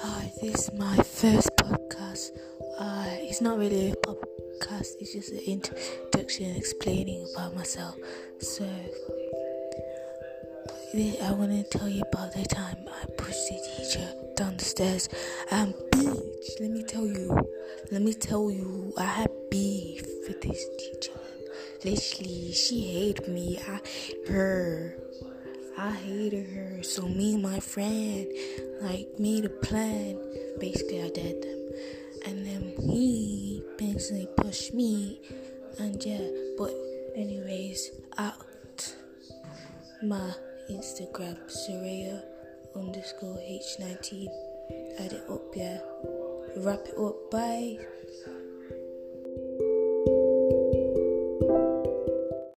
Hi, this is my first podcast. Uh, it's not really a podcast, it's just an introduction explaining about myself. So, I want to tell you about the time I pushed the teacher down the stairs. And bitch, let me tell you, let me tell you, I had beef with this teacher. Literally, she hated me. I her. I hated her. So me and my friend like made a plan. Basically, I did them, and then he basically pushed me, and yeah. But anyways, out my Instagram, Soraya underscore H19. Add it up, yeah. Wrap it up. Bye.